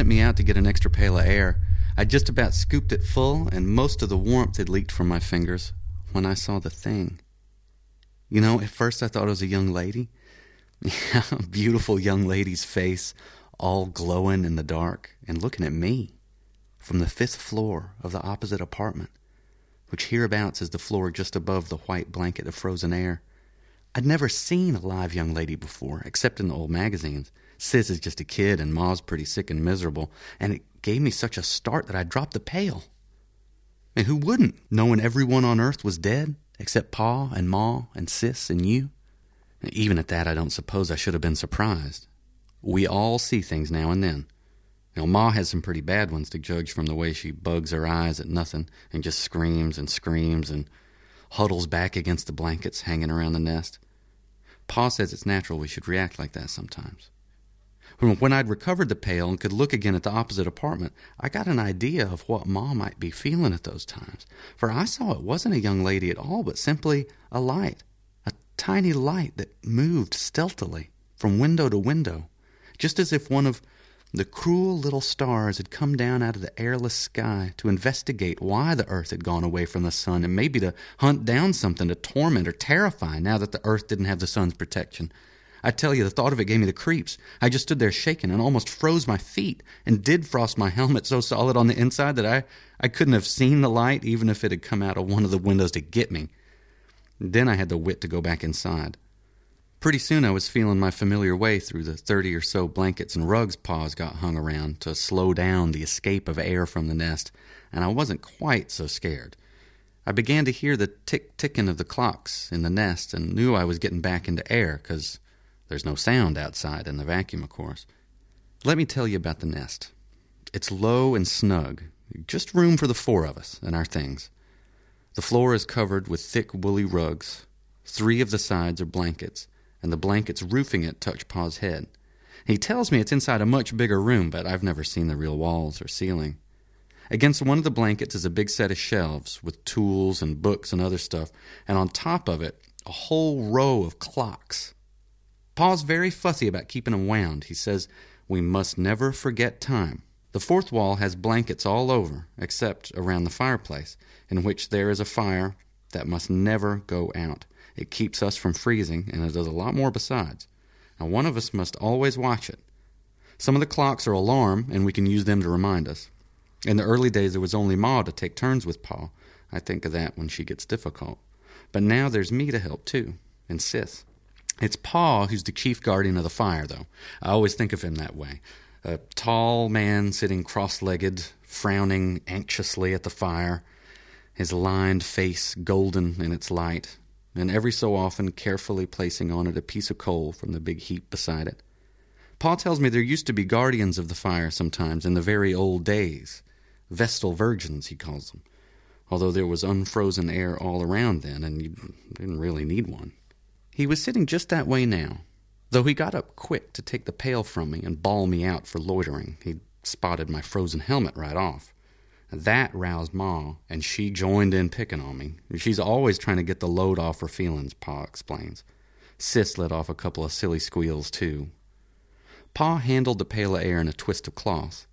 Sent me out to get an extra pail of air. I'd just about scooped it full, and most of the warmth had leaked from my fingers when I saw the thing. You know, at first I thought it was a young lady. Yeah, a beautiful young lady's face, all glowing in the dark, and looking at me from the fifth floor of the opposite apartment, which hereabouts is the floor just above the white blanket of frozen air. I'd never seen a live young lady before, except in the old magazines. Sis is just a kid, and Ma's pretty sick and miserable, and it gave me such a start that I dropped the pail. And who wouldn't, knowing everyone on earth was dead, except Pa and Ma and Sis and you? Even at that, I don't suppose I should have been surprised. We all see things now and then. Know, Ma has some pretty bad ones to judge from the way she bugs her eyes at nothing and just screams and screams and huddles back against the blankets hanging around the nest. Pa says it's natural we should react like that sometimes. When I'd recovered the pail and could look again at the opposite apartment, I got an idea of what Ma might be feeling at those times. For I saw it wasn't a young lady at all, but simply a light, a tiny light that moved stealthily from window to window, just as if one of the cruel little stars had come down out of the airless sky to investigate why the earth had gone away from the sun and maybe to hunt down something to torment or terrify now that the earth didn't have the sun's protection. I tell you, the thought of it gave me the creeps. I just stood there shaking and almost froze my feet and did frost my helmet so solid on the inside that I, I couldn't have seen the light even if it had come out of one of the windows to get me. Then I had the wit to go back inside. Pretty soon I was feeling my familiar way through the thirty or so blankets and rugs Pa's got hung around to slow down the escape of air from the nest, and I wasn't quite so scared. I began to hear the tick ticking of the clocks in the nest and knew I was getting back into air because there's no sound outside in the vacuum, of course. Let me tell you about the nest. It's low and snug, just room for the four of us and our things. The floor is covered with thick woolly rugs. Three of the sides are blankets, and the blankets roofing it touch Pa's head. He tells me it's inside a much bigger room, but I've never seen the real walls or ceiling. Against one of the blankets is a big set of shelves with tools and books and other stuff, and on top of it, a whole row of clocks. Pa's very fussy about keeping them wound. He says, We must never forget time. The fourth wall has blankets all over, except around the fireplace, in which there is a fire that must never go out. It keeps us from freezing, and it does a lot more besides. Now, one of us must always watch it. Some of the clocks are alarm, and we can use them to remind us. In the early days, there was only Ma to take turns with Pa. I think of that when she gets difficult. But now there's me to help, too, and Sis. It's Pa who's the chief guardian of the fire, though. I always think of him that way. A tall man sitting cross legged, frowning anxiously at the fire, his lined face golden in its light, and every so often carefully placing on it a piece of coal from the big heap beside it. Pa tells me there used to be guardians of the fire sometimes in the very old days. Vestal virgins, he calls them. Although there was unfrozen air all around then, and you didn't really need one. He was sitting just that way now, though he got up quick to take the pail from me and bawl me out for loitering. He'd spotted my frozen helmet right off. That roused Ma, and she joined in picking on me. She's always trying to get the load off her feelings, Pa explains. Sis let off a couple of silly squeals, too. Pa handled the pail of air in a twist of cloth.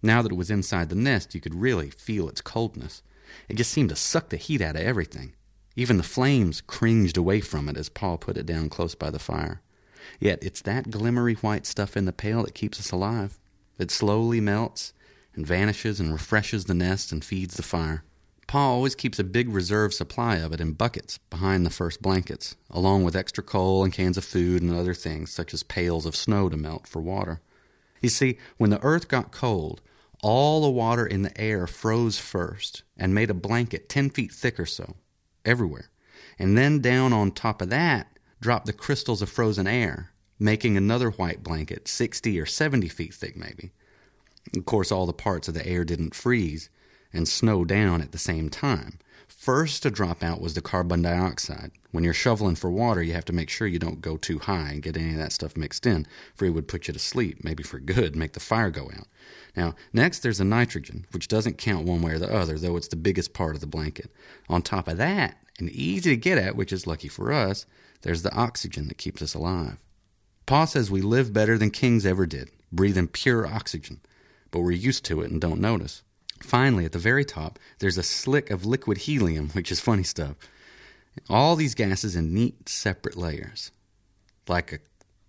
Now that it was inside the nest, you could really feel its coldness. It just seemed to suck the heat out of everything. Even the flames cringed away from it as Pa put it down close by the fire. Yet it's that glimmery white stuff in the pail that keeps us alive. It slowly melts and vanishes and refreshes the nest and feeds the fire. Pa always keeps a big reserve supply of it in buckets behind the first blankets, along with extra coal and cans of food and other things, such as pails of snow to melt for water. You see, when the earth got cold, all the water in the air froze first and made a blanket ten feet thick or so, everywhere. And then down on top of that, drop the crystals of frozen air, making another white blanket 60 or 70 feet thick, maybe. Of course, all the parts of the air didn't freeze and snow down at the same time. First to drop out was the carbon dioxide. When you're shoveling for water, you have to make sure you don't go too high and get any of that stuff mixed in, for it would put you to sleep, maybe for good, make the fire go out. Now, next there's the nitrogen, which doesn't count one way or the other, though it's the biggest part of the blanket. On top of that, and easy to get at, which is lucky for us, there's the oxygen that keeps us alive. Pa says we live better than kings ever did, breathing pure oxygen. but we're used to it and don't notice. Finally, at the very top, there's a slick of liquid helium, which is funny stuff. All these gases in neat, separate layers. Like a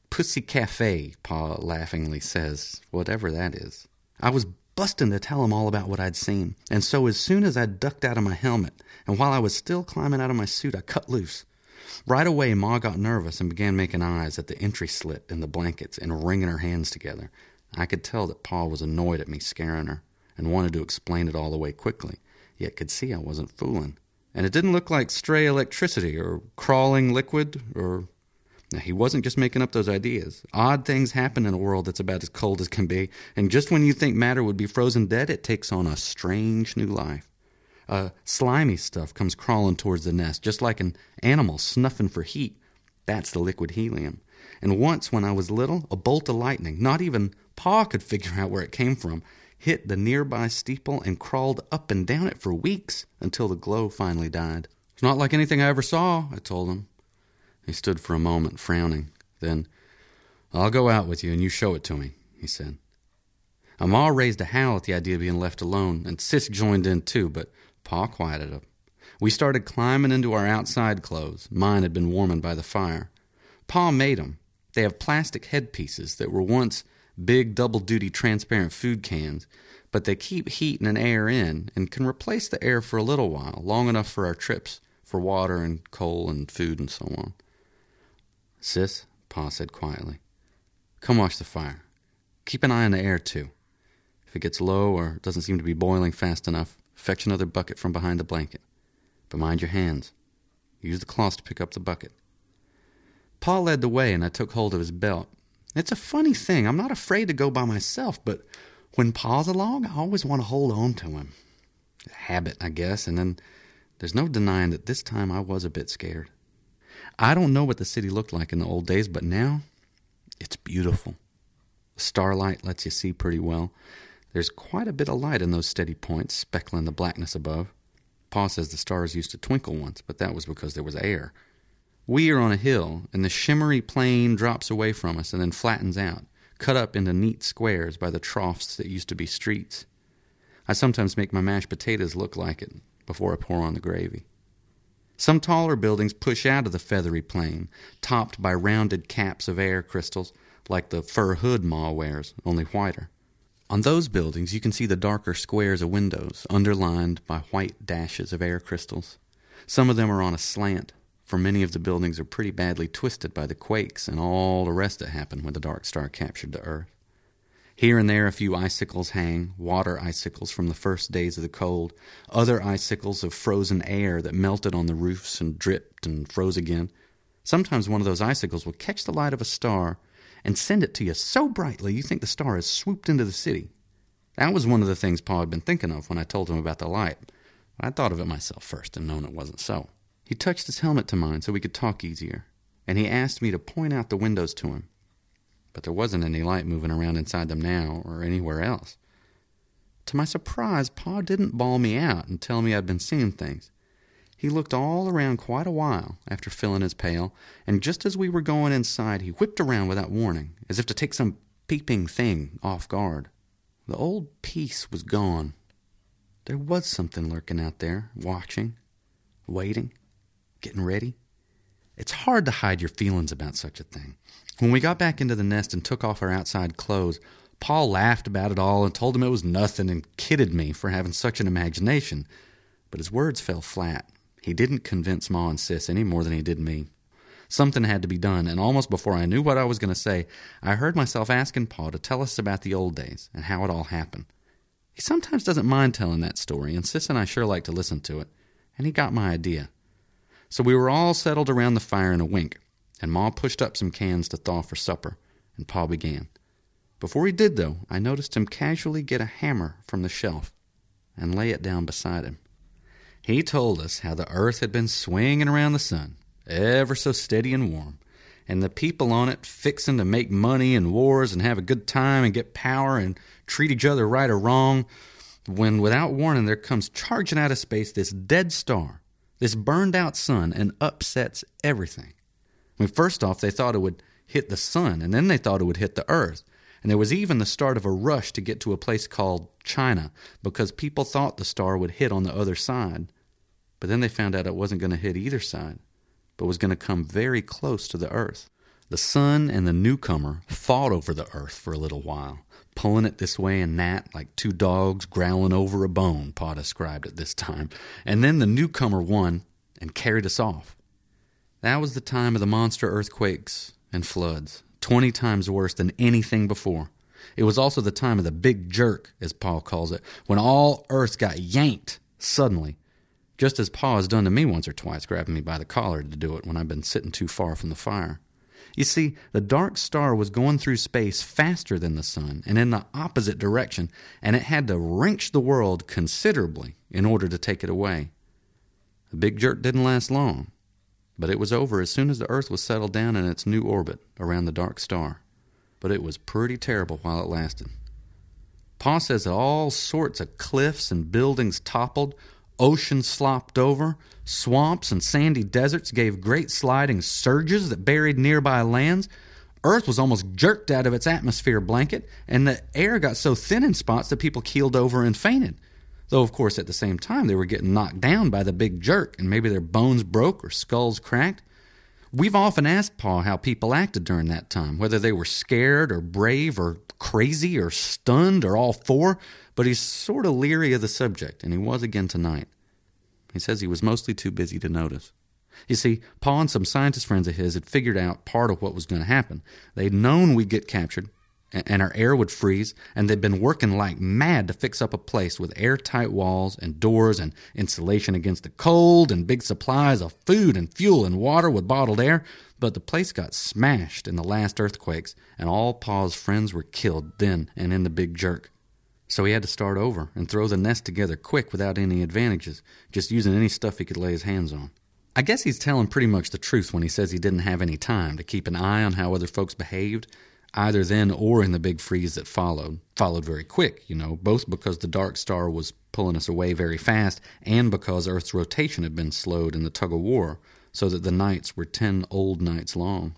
pousse-café, Pa laughingly says, whatever that is. I was busting to tell him all about what I'd seen, and so as soon as I ducked out of my helmet, and while I was still climbing out of my suit, I cut loose. Right away, Ma got nervous and began making eyes at the entry slit in the blankets and wringing her hands together. I could tell that Pa was annoyed at me scaring her and wanted to explain it all away quickly, yet could see I wasn't fooling. And it didn't look like stray electricity or crawling liquid or. Now, he wasn't just making up those ideas. Odd things happen in a world that's about as cold as can be, and just when you think matter would be frozen dead, it takes on a strange new life. Uh, slimy stuff comes crawling towards the nest, just like an animal snuffing for heat. That's the liquid helium. And once, when I was little, a bolt of lightning, not even Pa could figure out where it came from, hit the nearby steeple and crawled up and down it for weeks until the glow finally died. It's not like anything I ever saw, I told him. He stood for a moment, frowning. Then, I'll go out with you and you show it to me, he said. Ma raised a howl at the idea of being left alone, and Sis joined in too, but Pa quieted her. We started climbing into our outside clothes. Mine had been warming by the fire. Pa made 'em. They have plastic headpieces that were once big double duty transparent food cans, but they keep heat and air in and can replace the air for a little while, long enough for our trips, for water and coal and food and so on. Sis, Pa said quietly, come watch the fire. Keep an eye on the air, too. If it gets low or doesn't seem to be boiling fast enough, fetch another bucket from behind the blanket. But mind your hands. Use the cloths to pick up the bucket. Pa led the way, and I took hold of his belt. It's a funny thing. I'm not afraid to go by myself, but when Pa's along, I always want to hold on to him. Habit, I guess, and then there's no denying that this time I was a bit scared. I don't know what the city looked like in the old days, but now it's beautiful. The starlight lets you see pretty well. There's quite a bit of light in those steady points, speckling the blackness above. Pa says the stars used to twinkle once, but that was because there was air. We are on a hill, and the shimmery plain drops away from us and then flattens out, cut up into neat squares by the troughs that used to be streets. I sometimes make my mashed potatoes look like it before I pour on the gravy. Some taller buildings push out of the feathery plain, topped by rounded caps of air crystals, like the fur hood Ma wears, only whiter. On those buildings, you can see the darker squares of windows, underlined by white dashes of air crystals. Some of them are on a slant, for many of the buildings are pretty badly twisted by the quakes and all the rest that happened when the dark star captured the earth. Here and there, a few icicles hang, water icicles from the first days of the cold, other icicles of frozen air that melted on the roofs and dripped and froze again. Sometimes one of those icicles will catch the light of a star and send it to you so brightly you think the star has swooped into the city. That was one of the things Pa had been thinking of when I told him about the light. I thought of it myself first and known it wasn't so. He touched his helmet to mine so we could talk easier, and he asked me to point out the windows to him but there wasn't any light moving around inside them now or anywhere else. To my surprise, Pa didn't bawl me out and tell me I'd been seeing things. He looked all around quite a while after filling his pail, and just as we were going inside, he whipped around without warning, as if to take some peeping thing off guard. The old peace was gone. There was something lurking out there, watching, waiting, getting ready. It's hard to hide your feelings about such a thing. When we got back into the nest and took off our outside clothes, Pa laughed about it all and told him it was nothing and kidded me for having such an imagination. But his words fell flat. He didn't convince Ma and Sis any more than he did me. Something had to be done, and almost before I knew what I was going to say, I heard myself asking Pa to tell us about the old days and how it all happened. He sometimes doesn't mind telling that story, and Sis and I sure like to listen to it, and he got my idea. So we were all settled around the fire in a wink and Ma pushed up some cans to thaw for supper, and Pa began. Before he did, though, I noticed him casually get a hammer from the shelf and lay it down beside him. He told us how the earth had been swinging around the sun, ever so steady and warm, and the people on it fixing to make money and wars and have a good time and get power and treat each other right or wrong, when without warning there comes charging out of space this dead star, this burned out sun, and upsets everything. I mean, first off, they thought it would hit the sun, and then they thought it would hit the earth. And there was even the start of a rush to get to a place called China because people thought the star would hit on the other side. But then they found out it wasn't going to hit either side, but was going to come very close to the Earth. The sun and the newcomer fought over the Earth for a little while, pulling it this way and that like two dogs growling over a bone, Pa described it this time. And then the newcomer won and carried us off. That was the time of the monster earthquakes and floods, 20 times worse than anything before. It was also the time of the big jerk, as Pa calls it, when all Earth got yanked suddenly, just as Pa has done to me once or twice, grabbing me by the collar to do it when I've been sitting too far from the fire. You see, the dark star was going through space faster than the sun and in the opposite direction, and it had to wrench the world considerably in order to take it away. The big jerk didn't last long, but it was over as soon as the Earth was settled down in its new orbit around the dark star. But it was pretty terrible while it lasted. Pa says that all sorts of cliffs and buildings toppled, oceans slopped over, swamps and sandy deserts gave great sliding surges that buried nearby lands. Earth was almost jerked out of its atmosphere blanket, and the air got so thin in spots that people keeled over and fainted. Though, of course, at the same time, they were getting knocked down by the big jerk, and maybe their bones broke or skulls cracked. We've often asked Pa how people acted during that time, whether they were scared or brave or crazy or stunned or all four, but he's sort of leery of the subject, and he was again tonight. He says he was mostly too busy to notice. You see, Pa and some scientist friends of his had figured out part of what was going to happen. They'd known we'd get captured, and our air would freeze, and they'd been working like mad to fix up a place with airtight walls and doors and insulation against the cold and big supplies of food and fuel and water with bottled air. But the place got smashed in the last earthquakes, and all Pa's friends were killed then and in the big jerk. So he had to start over and throw the nest together quick without any advantages, just using any stuff he could lay his hands on. I guess he's telling pretty much the truth when he says he didn't have any time to keep an eye on how other folks behaved either then or in the big freeze that followed. Followed very quick, you know, both because the dark star was pulling us away very fast and because Earth's rotation had been slowed in the tug of war, so that the nights were ten old nights long.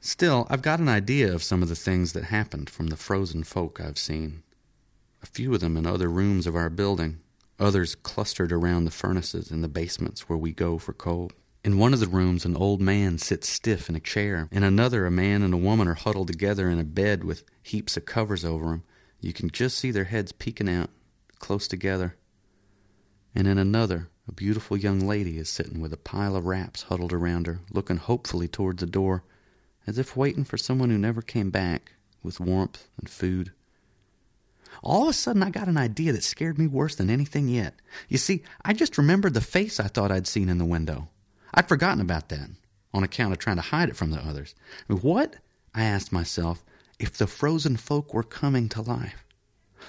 Still, I've got an idea of some of the things that happened from the frozen folk I've seen. A few of them in other rooms of our building, others clustered around the furnaces in the basements where we go for coal. In one of the rooms, an old man sits stiff in a chair. In another, a man and a woman are huddled together in a bed with heaps of covers over them. You can just see their heads peeking out, close together. And in another, a beautiful young lady is sitting with a pile of wraps huddled around her, looking hopefully toward the door, as if waiting for someone who never came back, with warmth and food. All of a sudden, I got an idea that scared me worse than anything yet. You see, I just remembered the face I thought I'd seen in the window. I'd forgotten about that on account of trying to hide it from the others. What, I asked myself, if the frozen folk were coming to life?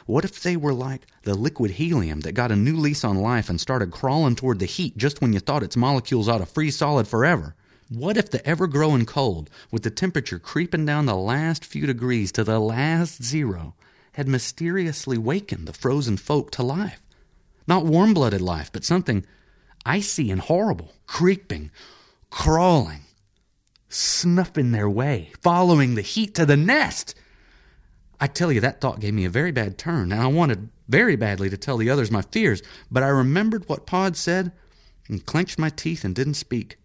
What if they were like the liquid helium that got a new lease on life and started crawling toward the heat just when you thought its molecules ought to freeze solid forever? What if the ever growing cold, with the temperature creeping down the last few degrees to the last zero, had mysteriously wakened the frozen folk to life? Not warm blooded life, but something icy and horrible, creeping, crawling, snuffing their way, following the heat to the nest. I tell you, that thought gave me a very bad turn, and I wanted very badly to tell the others my fears, but I remembered what Pa said and clenched my teeth and didn't speak.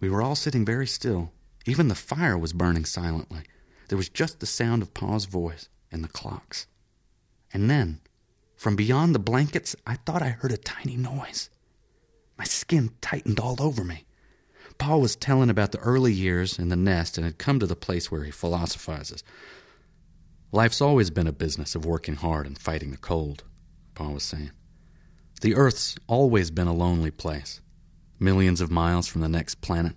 We were all sitting very still. Even the fire was burning silently. There was just the sound of Pa's voice and the clocks. And then, from beyond the blankets, I thought I heard a tiny noise. My skin tightened all over me. Pa was telling about the early years in the nest and had come to the place where he philosophizes. Life's always been a business of working hard and fighting the cold, Pa was saying. The Earth's always been a lonely place, millions of miles from the next planet.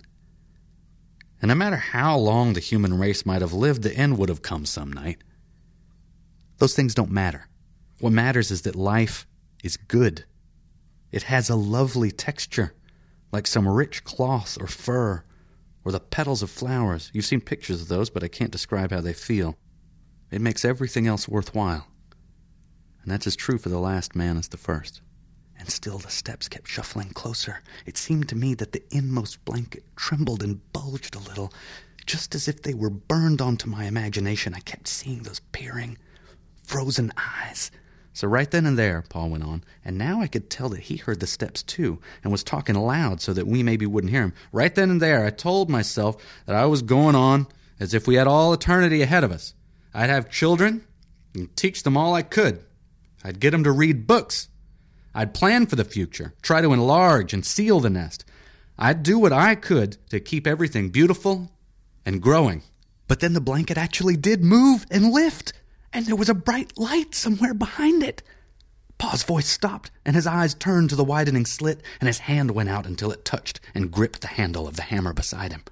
And no matter how long the human race might have lived, the end would have come some night. Those things don't matter. What matters is that life is good it has a lovely texture, like some rich cloth or fur, or the petals of flowers. You've seen pictures of those, but I can't describe how they feel. It makes everything else worthwhile. And that's as true for the last man as the first. And still the steps kept shuffling closer. It seemed to me that the inmost blanket trembled and bulged a little, just as if they were burned onto my imagination, I kept seeing those peering, frozen eyes. So right then and there, Pa went on, and now I could tell that he heard the steps too, and was talking loud so that we maybe wouldn't hear him. Right then and there, I told myself that I was going on as if we had all eternity ahead of us. I'd have children and teach them all I could. I'd get them to read books. I'd plan for the future, try to enlarge and seal the nest. I'd do what I could to keep everything beautiful and growing. But then the blanket actually did move and lift, and there was a bright light somewhere behind it. Pa's voice stopped, and his eyes turned to the widening slit, and his hand went out until it touched and gripped the handle of the hammer beside him.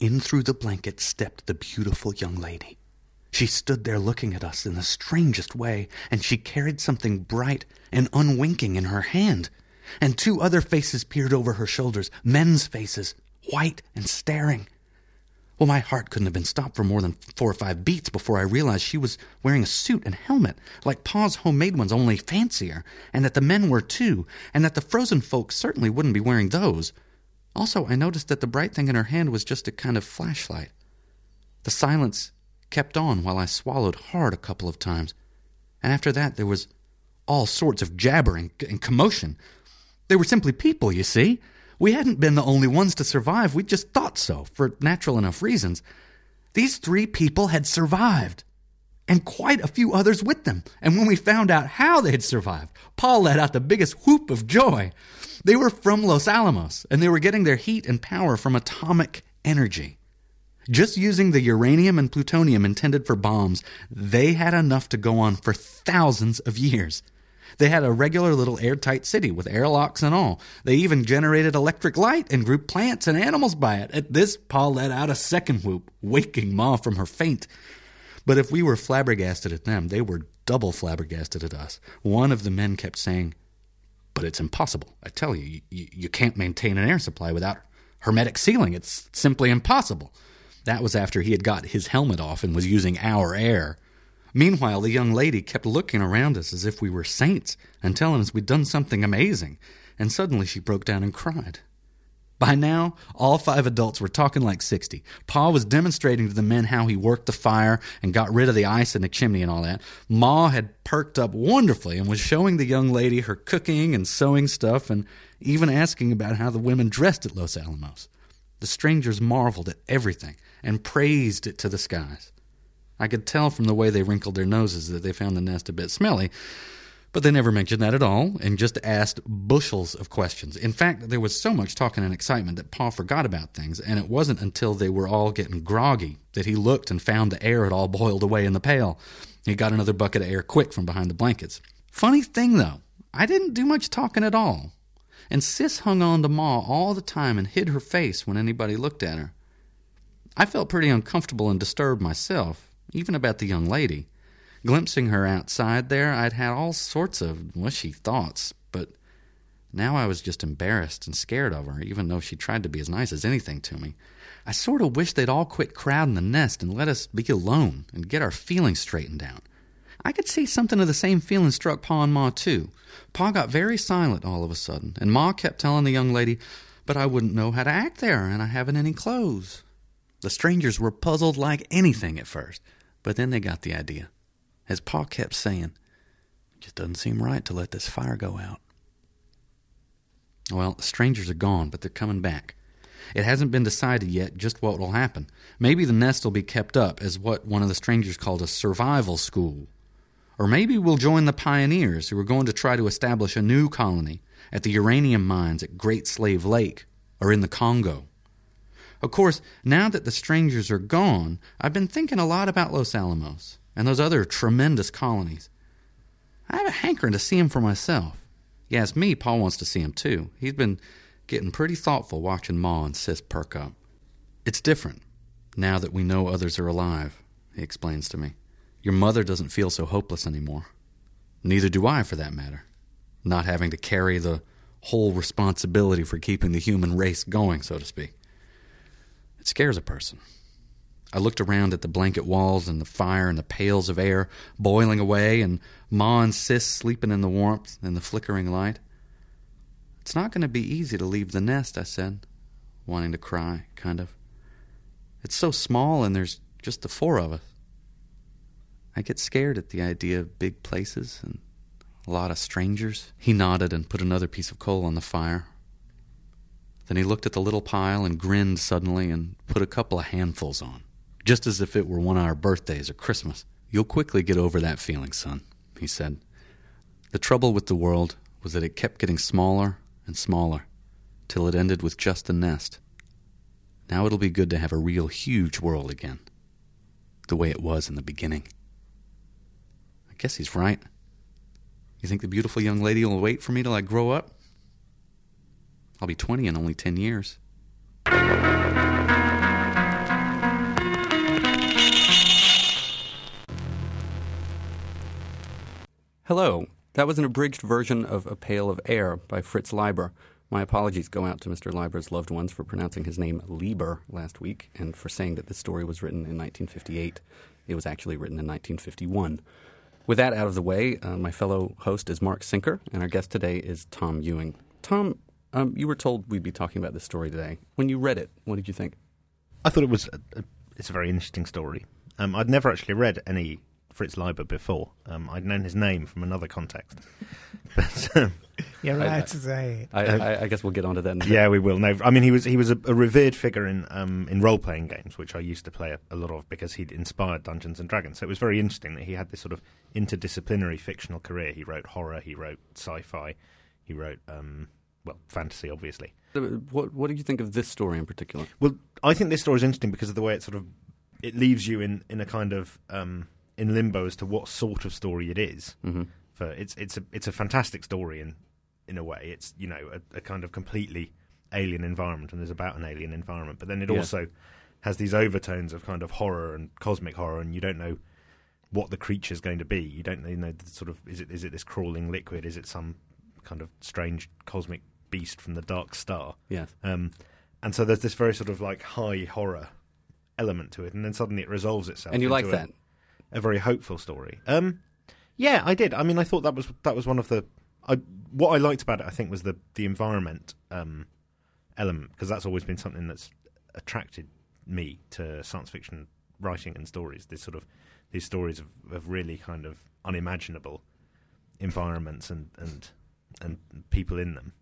In through the blanket stepped the beautiful young lady. She stood there looking at us in the strangest way, and she carried something bright and unwinking in her hand. And two other faces peered over her shoulders, men's faces, white and staring. Well, my heart couldn't have been stopped for more than four or five beats before I realized she was wearing a suit and helmet, like Pa's homemade ones, only fancier, and that the men were too, and that the frozen folks certainly wouldn't be wearing those. Also, I noticed that the bright thing in her hand was just a kind of flashlight. The silence kept on while I swallowed hard a couple of times, and after that there was all sorts of jabbering and commotion. They were simply people, you see. We hadn't been the only ones to survive, we just thought so, for natural enough reasons. These three people had survived, and quite a few others with them. And when we found out how they had survived, Pa let out the biggest whoop of joy. They were from Los Alamos, and they were getting their heat and power from atomic energy. Just using the uranium and plutonium intended for bombs, they had enough to go on for thousands of years. They had a regular little airtight city with airlocks and all. They even generated electric light and grew plants and animals by it. At this, Pa let out a second whoop, waking Ma from her faint. But if we were flabbergasted at them, they were double flabbergasted at us. One of the men kept saying, But it's impossible. I tell you, you, you can't maintain an air supply without hermetic sealing. It's simply impossible. That was after he had got his helmet off and was using our air. Meanwhile, the young lady kept looking around us as if we were saints and telling us we'd done something amazing, and suddenly she broke down and cried. By now, all five adults were talking like 60. Pa was demonstrating to the men how he worked the fire and got rid of the ice in the chimney and all that. Ma had perked up wonderfully and was showing the young lady her cooking and sewing stuff and even asking about how the women dressed at Los Alamos. The strangers marveled at everything and praised it to the skies. I could tell from the way they wrinkled their noses that they found the nest a bit smelly, but they never mentioned that at all and just asked bushels of questions. In fact, there was so much talking and excitement that Pa forgot about things, and it wasn't until they were all getting groggy that he looked and found the air had all boiled away in the pail. He got another bucket of air quick from behind the blankets. Funny thing, though, I didn't do much talking at all. And Sis hung on to Ma all the time and hid her face when anybody looked at her. I felt pretty uncomfortable and disturbed myself, even about the young lady. Glimpsing her outside there, I'd had all sorts of wishy thoughts, but now I was just embarrassed and scared of her, even though she tried to be as nice as anything to me. I sort of wished they'd all quit crowding the nest and let us be alone and get our feelings straightened out. I could see something of the same feeling struck Pa and Ma, too. Pa got very silent all of a sudden, and Ma kept telling the young lady, But I wouldn't know how to act there, and I haven't any clothes. The strangers were puzzled like anything at first. But then they got the idea. As Pa kept saying, it just doesn't seem right to let this fire go out. Well, the strangers are gone, but they're coming back. It hasn't been decided yet just what will happen. Maybe the nest will be kept up as what one of the strangers called a survival school. Or maybe we'll join the pioneers who are going to try to establish a new colony at the uranium mines at Great Slave Lake or in the Congo. Of course, now that the strangers are gone, I've been thinking a lot about Los Alamos and those other tremendous colonies. I have a hankering to see 'em for myself. Yes, me, Pa wants to see 'em too. He's been getting pretty thoughtful watching Ma and Sis perk up. It's different now that we know others are alive, he explains to me. Your mother doesn't feel so hopeless anymore. Neither do I, for that matter. Not having to carry the whole responsibility for keeping the human race going, so to speak. It scares a person. I looked around at the blanket walls and the fire and the pails of air boiling away and Ma and Sis sleeping in the warmth and the flickering light. It's not going to be easy to leave the nest, I said, wanting to cry, kind of. It's so small and there's just the four of us. I get scared at the idea of big places and a lot of strangers. He nodded and put another piece of coal on the fire. Then he looked at the little pile and grinned suddenly and put a couple of handfuls on, just as if it were one of our birthdays or Christmas. You'll quickly get over that feeling, son, he said. The trouble with the world was that it kept getting smaller and smaller till it ended with just a nest. Now it'll be good to have a real huge world again, the way it was in the beginning. I guess he's right. You think the beautiful young lady will wait for me till I grow up? I'll be 20 in only 10 years. Hello. That was an abridged version of A Pail of Air by Fritz Leiber. My apologies go out to Mr. Leiber's loved ones for pronouncing his name Lieber last week and for saying that this story was written in 1958. It was actually written in 1951. With that out of the way, uh, my fellow host is Mark Sinker, and our guest today is Tom Ewing. Tom, um, you were told we'd be talking about this story today. When you read it, what did you think? I thought it was a, a, it's a very interesting story. Um, I'd never actually read any Fritz Leiber before. Um, I'd known his name from another context. But, um, You're allowed I, to say. I, I, I, guess we'll get onto that. yeah, we will. No, I mean he was he was a, a revered figure in um, in role playing games, which I used to play a, a, lot of because he'd inspired Dungeons and Dragons. So it was very interesting that he had this sort of interdisciplinary fictional career. He wrote horror, he wrote sci-fi, he wrote um, well fantasy, obviously. What what did you think of this story in particular? Well, I think this story is interesting because of the way it sort of it leaves you in in a kind of um, in limbo as to what sort of story it is. Mm-hmm. For it's it's a it's a fantastic story in in a way. It's you know a, a kind of completely alien environment and is about an alien environment, but then it yeah. also has these overtones of kind of horror and cosmic horror, and you don't know what the creature is going to be. You don't you know sort of is it is it this crawling liquid? Is it some kind of strange cosmic beast from the dark star? Yes. Um, and so there's this very sort of like high horror element to it, and then suddenly it resolves itself. And you like that? a very hopeful story. Um, yeah, I did. I mean, I thought that was that was one of the. I, what I liked about it, I think, was the the environment um, element because that's always been something that's attracted me to science fiction writing and stories. These sort of these stories of, of really kind of unimaginable environments and and and people in them.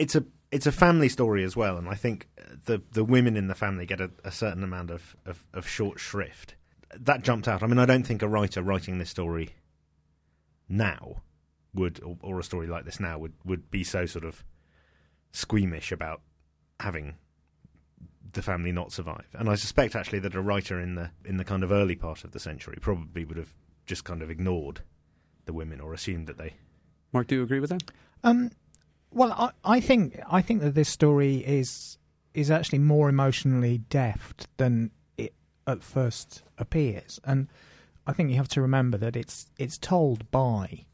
It's a it's a family story as well, and I think the the women in the family get a, a certain amount of, of, of short shrift that jumped out. I mean, I don't think a writer writing this story now would, or, or, a story like this now would would be so sort of squeamish about having the family not survive. And I suspect actually that a writer in the in the kind of early part of the century probably would have just kind of ignored the women or assumed that they. Mark, do you agree with that? Um, well, I, I think I think that this story is is actually more emotionally deft than it at first appears. And I think you have to remember that it's it's told by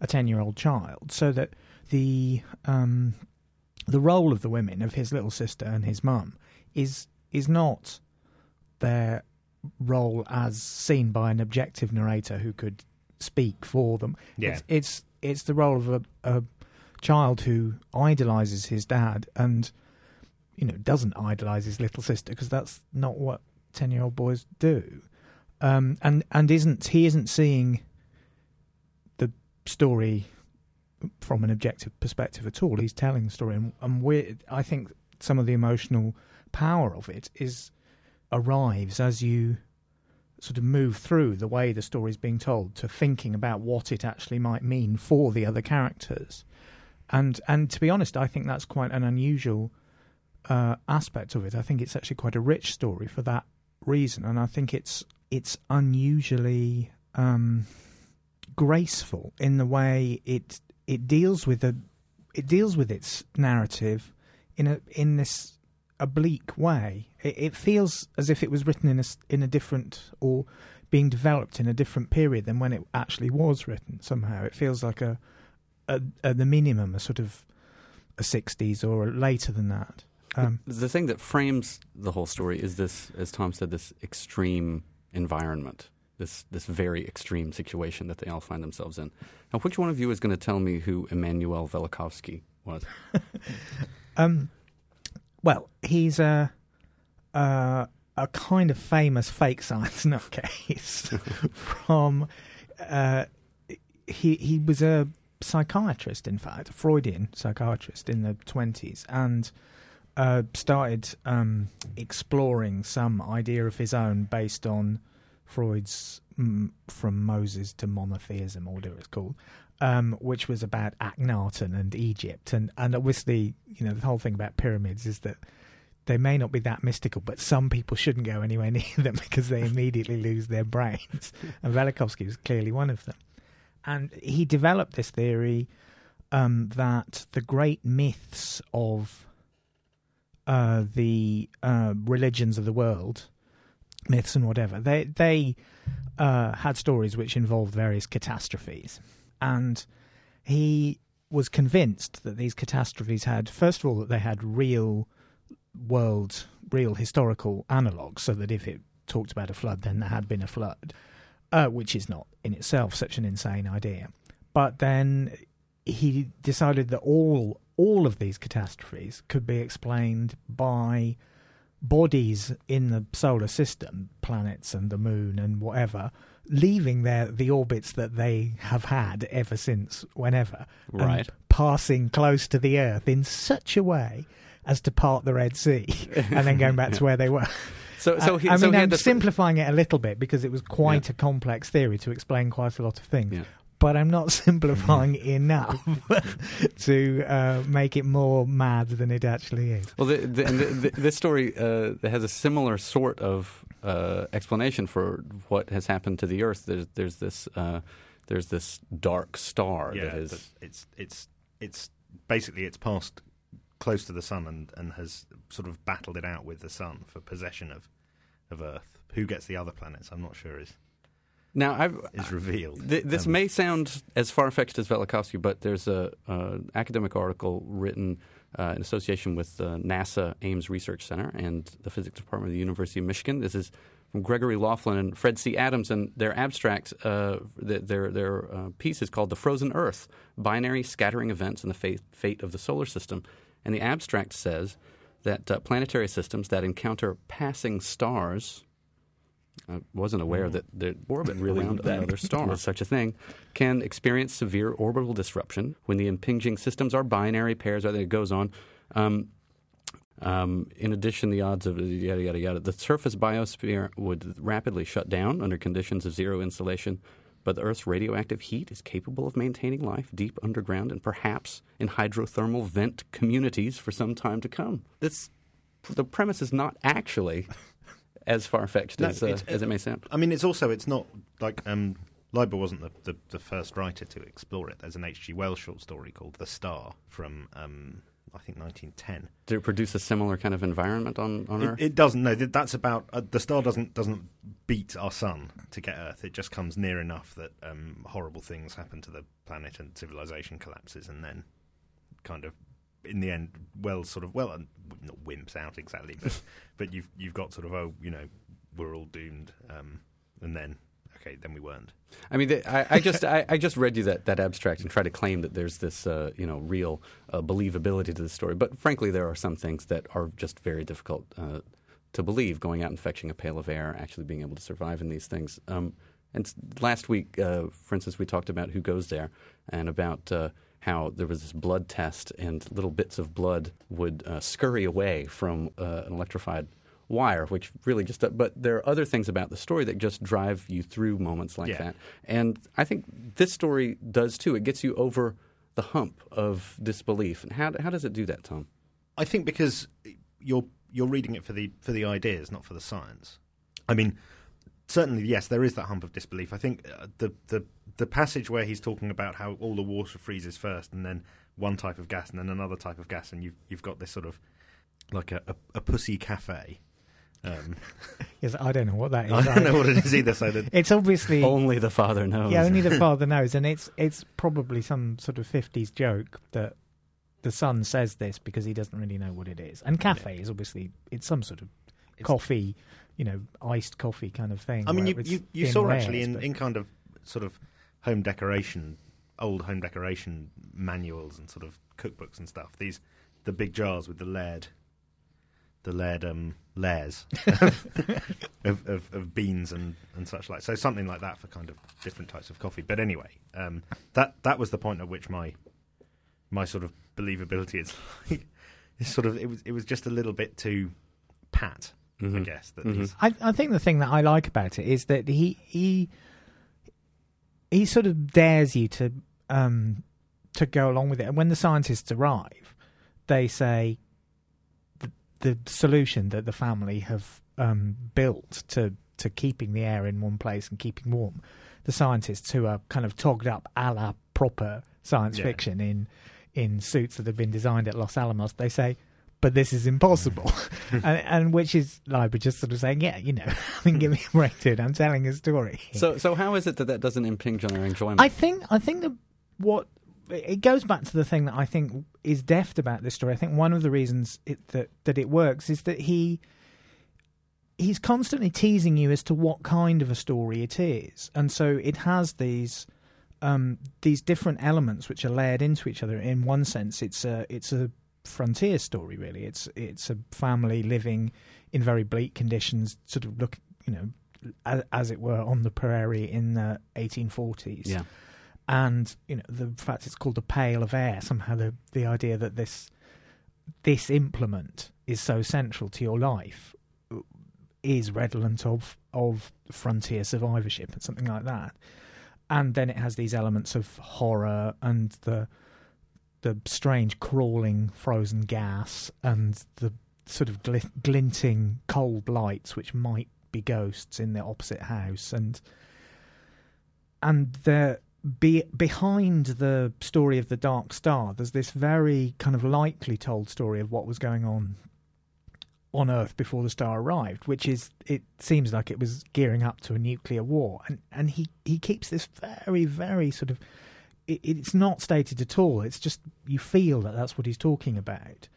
a ten year old child, so that the um, the role of the women of his little sister and his mum is is not their role as seen by an objective narrator who could speak for them. Yeah. It's it's, it's the role of a, a child who idolizes his dad and you know doesn't idolize his little sister because that's not what ten year old boys do, um, and and isn't he isn't seeing the story from an objective perspective at all. He's telling the story, and, and we I think some of the emotional power of it is arrives as you sort of move through the way the story is being told to thinking about what it actually might mean for the other characters. And and to be honest, I think that's quite an unusual uh, aspect of it. I think it's actually quite a rich story for that reason, and I think it's it's unusually um, graceful in the way it it deals with a it deals with its narrative in a in this oblique way. It, it, feels as if it was written in a in a different or being developed in a different period than when it actually was written. Somehow, it feels like a, a, a the minimum, a sort of a sixties or later than that. Um, the thing that frames the whole story is this, as Tom said, this extreme environment, this this very extreme situation that they all find themselves in. Now, which one of you is going to tell me who Immanuel Velikovsky was? um, well, he's a, a a kind of famous fake science nutcase from. Uh, he he was a psychiatrist, in fact, a Freudian psychiatrist in the twenties, and uh, started um, exploring some idea of his own based on Freud's from Moses to monotheism, or whatever it's called, um, which was about Akhenaten and Egypt, and and obviously, you know, the whole thing about pyramids is that they may not be that mystical, but some people shouldn't go anywhere near them because they immediately lose their brains. And Velikovsky was clearly one of them. And he developed this theory um, that the great myths of uh, the uh, religions of the world, myths and whatever, they they uh, had stories which involved various catastrophes, and he was convinced that these catastrophes had, first of all, that they had real world, real historical analogues, so that if it talked about a flood, then there had been a flood, uh, which is not in itself such an insane idea. But then he decided that all all of these catastrophes could be explained by bodies in the solar system, planets and the moon and whatever, leaving their the orbits that they have had ever since whenever, Right. passing close to the Earth in such a way as to part the Red Sea, and then going back to where they were. So, so he, I, I so mean, he I'm this- simplifying it a little bit because it was quite a complex theory to explain quite a lot of things. Yeah. But I'm not simplifying enough to uh, make it more mad than it actually is. Well, the, the, and the, the, this story uh, has a similar sort of uh, explanation for what has happened to the Earth. There's, there's this uh, there's this dark star yeah, that is. it's it's it's basically it's passed close to the sun and, and has sort of battled it out with the sun for possession of of Earth. Who gets the other planets? I'm not sure is Now, I've, is revealed. Th- this Um, may sound as far fetched as Velikovsky, but there's a uh, academic article written uh, in association with uh, NASA Ames Research Center and the Physics Department of the University of Michigan. This is from Gregory Laughlin and Fred C. Adams, and their abstract, uh, their their uh, piece is called "The Frozen Earth: Binary Scattering Events and the Fate, Fate of the Solar System." And the abstract says that uh, planetary systems that encounter passing stars I wasn't aware that the orbit really around another star, was such a thing, can experience severe orbital disruption when the impinging systems are binary pairs. Or it goes on. Um, um, in addition, the odds of yada yada yada. The surface biosphere would rapidly shut down under conditions of zero insolation, but the Earth's radioactive heat is capable of maintaining life deep underground and perhaps in hydrothermal vent communities for some time to come. This, the premise is not actually as far fetched No, as, uh, it's- as it may sound. I mean, it's also it's not like um, Leiber wasn't the, the, the first writer to explore it. There's an H.G. Wells short story called The Star from um, I think 1910. Did it produce a similar kind of environment on, on It, Earth? it doesn't. No, th- that's about uh, the star doesn't doesn't beat our sun to get Earth. It just comes near enough that um, horrible things happen to the planet and civilization collapses, and then kind of in the end, well, sort of well, uh, not wimps out exactly, but but you've you've got sort of oh, you know, we're all doomed, um, and then okay, then we weren't. I mean, I, I just I, I just read you that, that abstract and try to claim that there's this uh, you know real uh, believability to the story. But frankly, there are some things that are just very difficult uh, to believe. Going out and fetching a pail of air, actually being able to survive in these things. Um, and last week, uh, for instance, we talked about who goes there and about. Uh, how there was this blood test, and little bits of blood would uh, scurry away from an electrified wire, which really just. But there are other things about the story that just drive you through moments like Yeah. that. And I think this story does too. It gets you over the hump of disbelief. And how how does it do that, Tom? I think because you're you're reading it for the for the ideas, not for the science. I mean, certainly, yes, there is that hump of disbelief. I think uh, the the the passage where he's talking about how all the water freezes first, and then one type of gas, and then another type of gas, and you've you've got this sort of like a, a, a pousse-café. Um, Yes, I don't know what that is. I don't know what it is either. So that It's obviously Only the father knows. yeah, only the father knows, and it's it's probably some sort of fifties joke that the son says this because he doesn't really know what it is. And cafe is obviously it's some sort of It's- coffee, you know, iced coffee kind of thing. I mean, you you, you saw layers, actually in, but- in kind of sort of home decoration, old home decoration manuals and sort of cookbooks and stuff. These the big jars with the lead, the layered um, layers of, of, of beans and, and such like. So something like that for kind of different types of coffee. But anyway, um, that that was the point at which my my sort of believability is like it's sort of it was it was just a little bit too pat, I Mhm. guess. That Mhm. I, I think the thing that I like about it is that he he he sort of dares you to um to go along with it. And when the scientists arrive, they say the, solution that the family have um, built to to keeping the air in one place and keeping warm. The scientists who are kind of togged up a la proper science Yeah. fiction in in suits that have been designed at Los Alamos, they say, "But this is impossible," and, and which is like just sort of saying, "Yeah, you know, I mean, give me a break, dude. I'm telling a story." So, so how is it that that doesn't impinge on our enjoyment? I think I think that what it goes back to the thing that I think is deft about this story. I think one of the reasons it, that that it works is that he he's constantly teasing you as to what kind of a story it is, and so it has these um, these different elements which are layered into each other. In one sense, it's a it's a frontier story. Really, it's it's a family living in very bleak conditions, sort of look you know as, as it were on the prairie in the 1840s yeah. And you know the fact it's called a pail of air somehow the the idea that this this implement is so central to your life uh, is redolent of of frontier survivorship and something like that. And then it has these elements of horror and the the strange crawling frozen gas and the sort of gl- glinting cold lights which might be ghosts in the opposite house. And and the be, behind the story of the Dark Star, there's this very kind of lightly told story of what was going on on Earth before the star arrived, which is it seems like it was gearing up to a nuclear war, and and he he keeps this very very sort of it, it's not stated at all. It's just you feel that that's what he's talking about,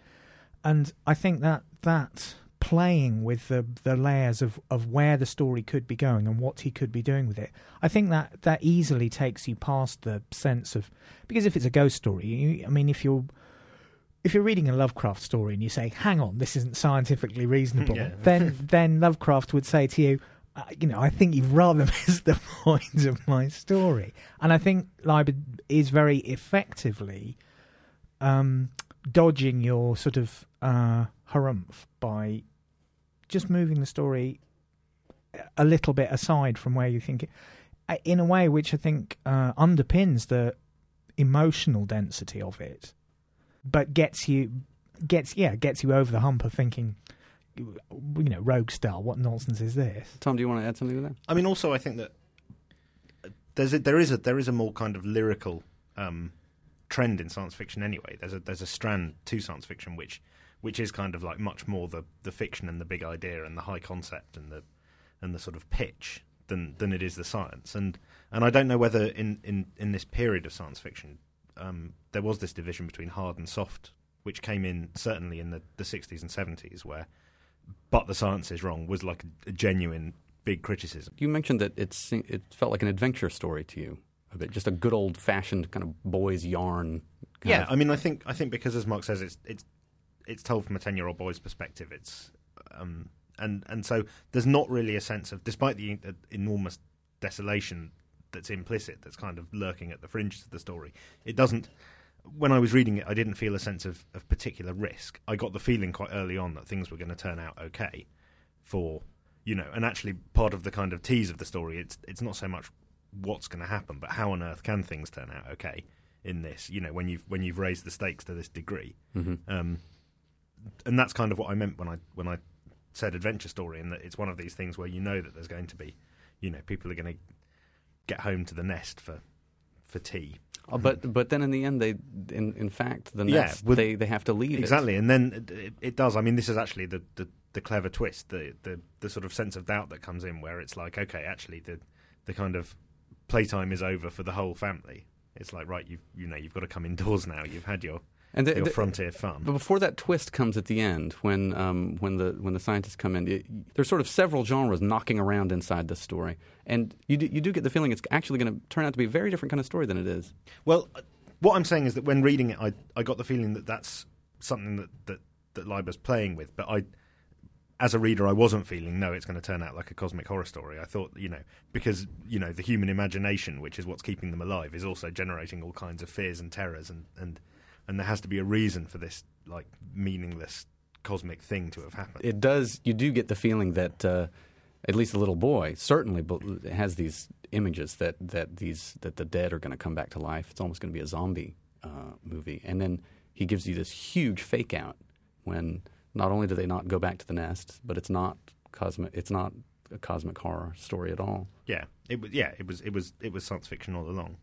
and I think that that playing with the the layers of of where the story could be going and what he could be doing with it. I think that that easily takes you past the sense of because if it's a ghost story, you, I mean, if you're if you're reading a Lovecraft story and you say, "Hang on, this isn't scientifically reasonable," Yeah. then then Lovecraft would say to you, uh, "You know, I think you've rather missed the point of my story." And I think Leiber is very effectively um, dodging your sort of uh, harumph by just moving the story a little bit aside from where you think it, uh, in a way which I think uh, underpins the emotional density of it, but gets you gets yeah gets you over the hump of thinking, you know, rogue star. What nonsense is this? Tom, do you want to add something to that? I mean, also, I think that there's a, there is a there is a more kind of lyrical um, trend in science fiction. Anyway, there's a there's a strand to science fiction which which is kind of like much more the the fiction and the big idea and the high concept and the and the sort of pitch than than it is the science. And and I don't know whether in in in this period of science fiction um, there was this division between hard and soft, which came in certainly in the the 60s and 70s where. But the science is wrong was like a, a genuine big criticism. You mentioned that it's it felt like an adventure story to you, a bit, just a good old fashioned kind of boys' yarn. kind Yeah, of- I mean, I think I think because as Mark says, it's it's it's told from a ten year old boy's perspective. It's um, and and so there's not really a sense of, despite the enormous desolation that's implicit, that's kind of lurking at the fringes of the story. It doesn't. When I was reading it, I didn't feel a sense of, of particular risk. I got the feeling quite early on that things were going to turn out okay, for you know, and actually part of the kind of tease of the story, it's it's not so much what's going to happen, but how on earth can things turn out okay in this? You know, when you've when you've raised the stakes to this degree, Mhm. um, and that's kind of what I meant when I when I said adventure story, and that it's one of these things where you know that there's going to be, you know, people are going to get home to the nest for for tea. Uh, but but then in the end, they in in fact the Yeah, nest with- they they have to leave it. Exactly, and then it, it, it does. I mean, this is actually the, the, the clever twist, the, the the sort of sense of doubt that comes in, where it's like, okay, actually, the the kind of playtime is over for the whole family. It's like, right, you you know, you've got to come indoors now. You've had your And the, your the- frontier fun. But before that twist comes at the end, when um, when the when the scientists come in, it, there's sort of several genres knocking around inside this story, and you do, you do get the feeling it's actually going to turn out to be a very different kind of story than it is. Well, uh, what I'm saying is that when reading it, I I got the feeling that that's something that that that Leiber's playing with, but I as a reader, I wasn't feeling no, it's going to turn out like a cosmic horror story. I thought, you know, because you know the human imagination, which is what's keeping them alive, is also generating all kinds of fears and terrors, and and and there has to be a reason for this like meaningless cosmic thing to have happened. It does. You do get the feeling that uh, at least the little boy certainly has these images that that these that the dead are going to come back to life. It's almost going to be a zombie uh, movie, and then he gives you this huge fake out when not only do they not go back to the nest, but it's not cosmic. It's not a cosmic horror story at all. yeah, it was. Yeah, it was. It was. It was science fiction all along.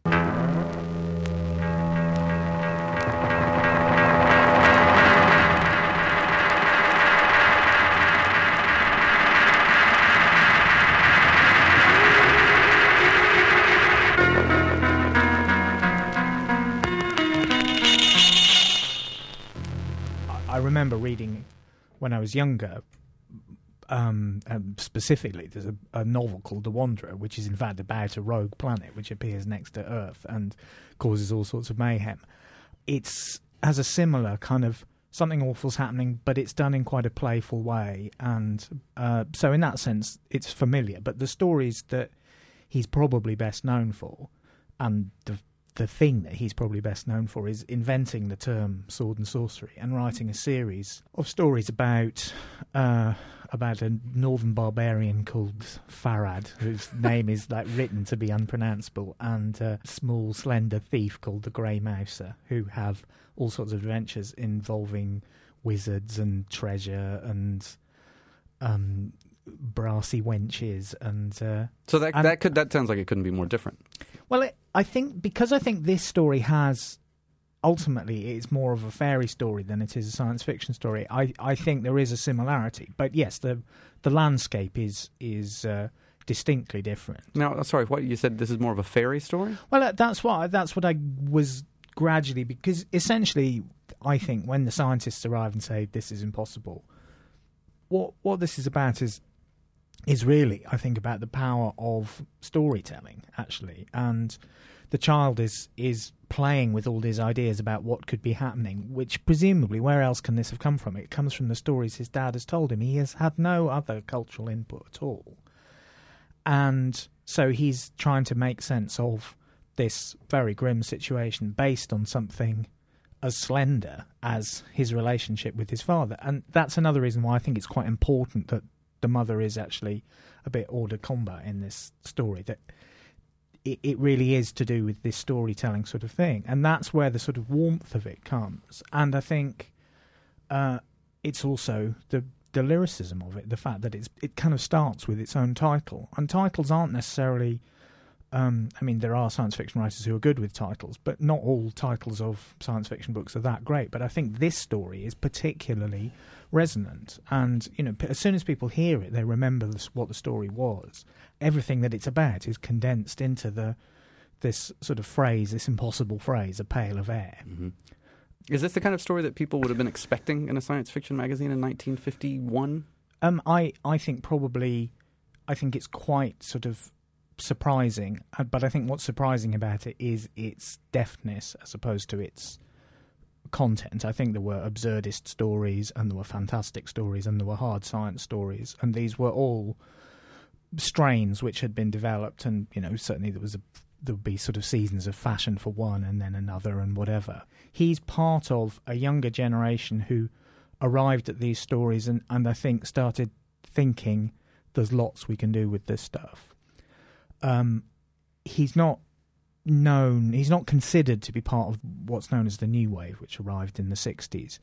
When I was younger. Um, um, specifically, there's a, a novel called The Wanderer, which is in fact about a rogue planet which appears next to Earth and causes all sorts of mayhem. It's has a similar kind of something awful's happening, but it's done in quite a playful way, and uh, so in that sense, it's familiar. But the stories that he's probably best known for, and the the thing that he's probably best known for is inventing the term sword and sorcery and writing a series of stories about uh, about a northern barbarian called Fafhrd, whose name is like written to be unpronounceable, and a small slender thief called the Grey Mouser, who have all sorts of adventures involving wizards and treasure and um, brassy wenches and. Uh, So that And- that could that sounds like it couldn't be more different. Well, it, I think because I think this story has ultimately it's more of a fairy story than it is a science fiction story. I, I think there is a similarity, but yes, the the landscape is is uh, distinctly different. Now, sorry, what you said? This is more of a fairy story. Well, uh, that's what that's what I was gradually because essentially I think when the scientists arrive and say this is impossible, what what this is about is is really I think about the power of storytelling actually, and the child is is playing with all these ideas about what could be happening. Which presumably, where else can this have come from? It comes from the stories his dad has told him. He has had no other cultural input at all and so he's trying to make sense of this very grim situation based on something as slender as his relationship with his father and that's another reason why i think it's quite important that the mother is actually a bit hors de combat in this story that it, it really is to do with this storytelling sort of thing and that's where the sort of warmth of it comes and i think uh, it's also the the lyricism of it, the fact that it's it kind of starts with its own title, and titles aren't necessarily. Um, I mean, there are science fiction writers who are good with titles, but not all titles of science fiction books are that great. But I think this story is particularly resonant, and you know, as soon as people hear it, they remember what the story was. Everything that it's about is condensed into the this sort of phrase, this impossible phrase, a pail of air. hmm Is this the kind of story that people would have been expecting in a science fiction magazine in 1951? Um, I I think probably, I think it's quite sort of surprising. uh, But I think what's surprising about it is its deftness as opposed to its content. I think there were absurdist stories and there were fantastic stories and there were hard science stories, and these were all strains which had been developed. And you know, certainly there was a there would be sort of seasons of fashion for one and then another and whatever. He's part of a younger generation who arrived at these stories and, and I think started thinking there's lots we can do with this stuff. Um, he's not known, he's not considered to be part of what's known as the New Wave, which arrived in the 60s.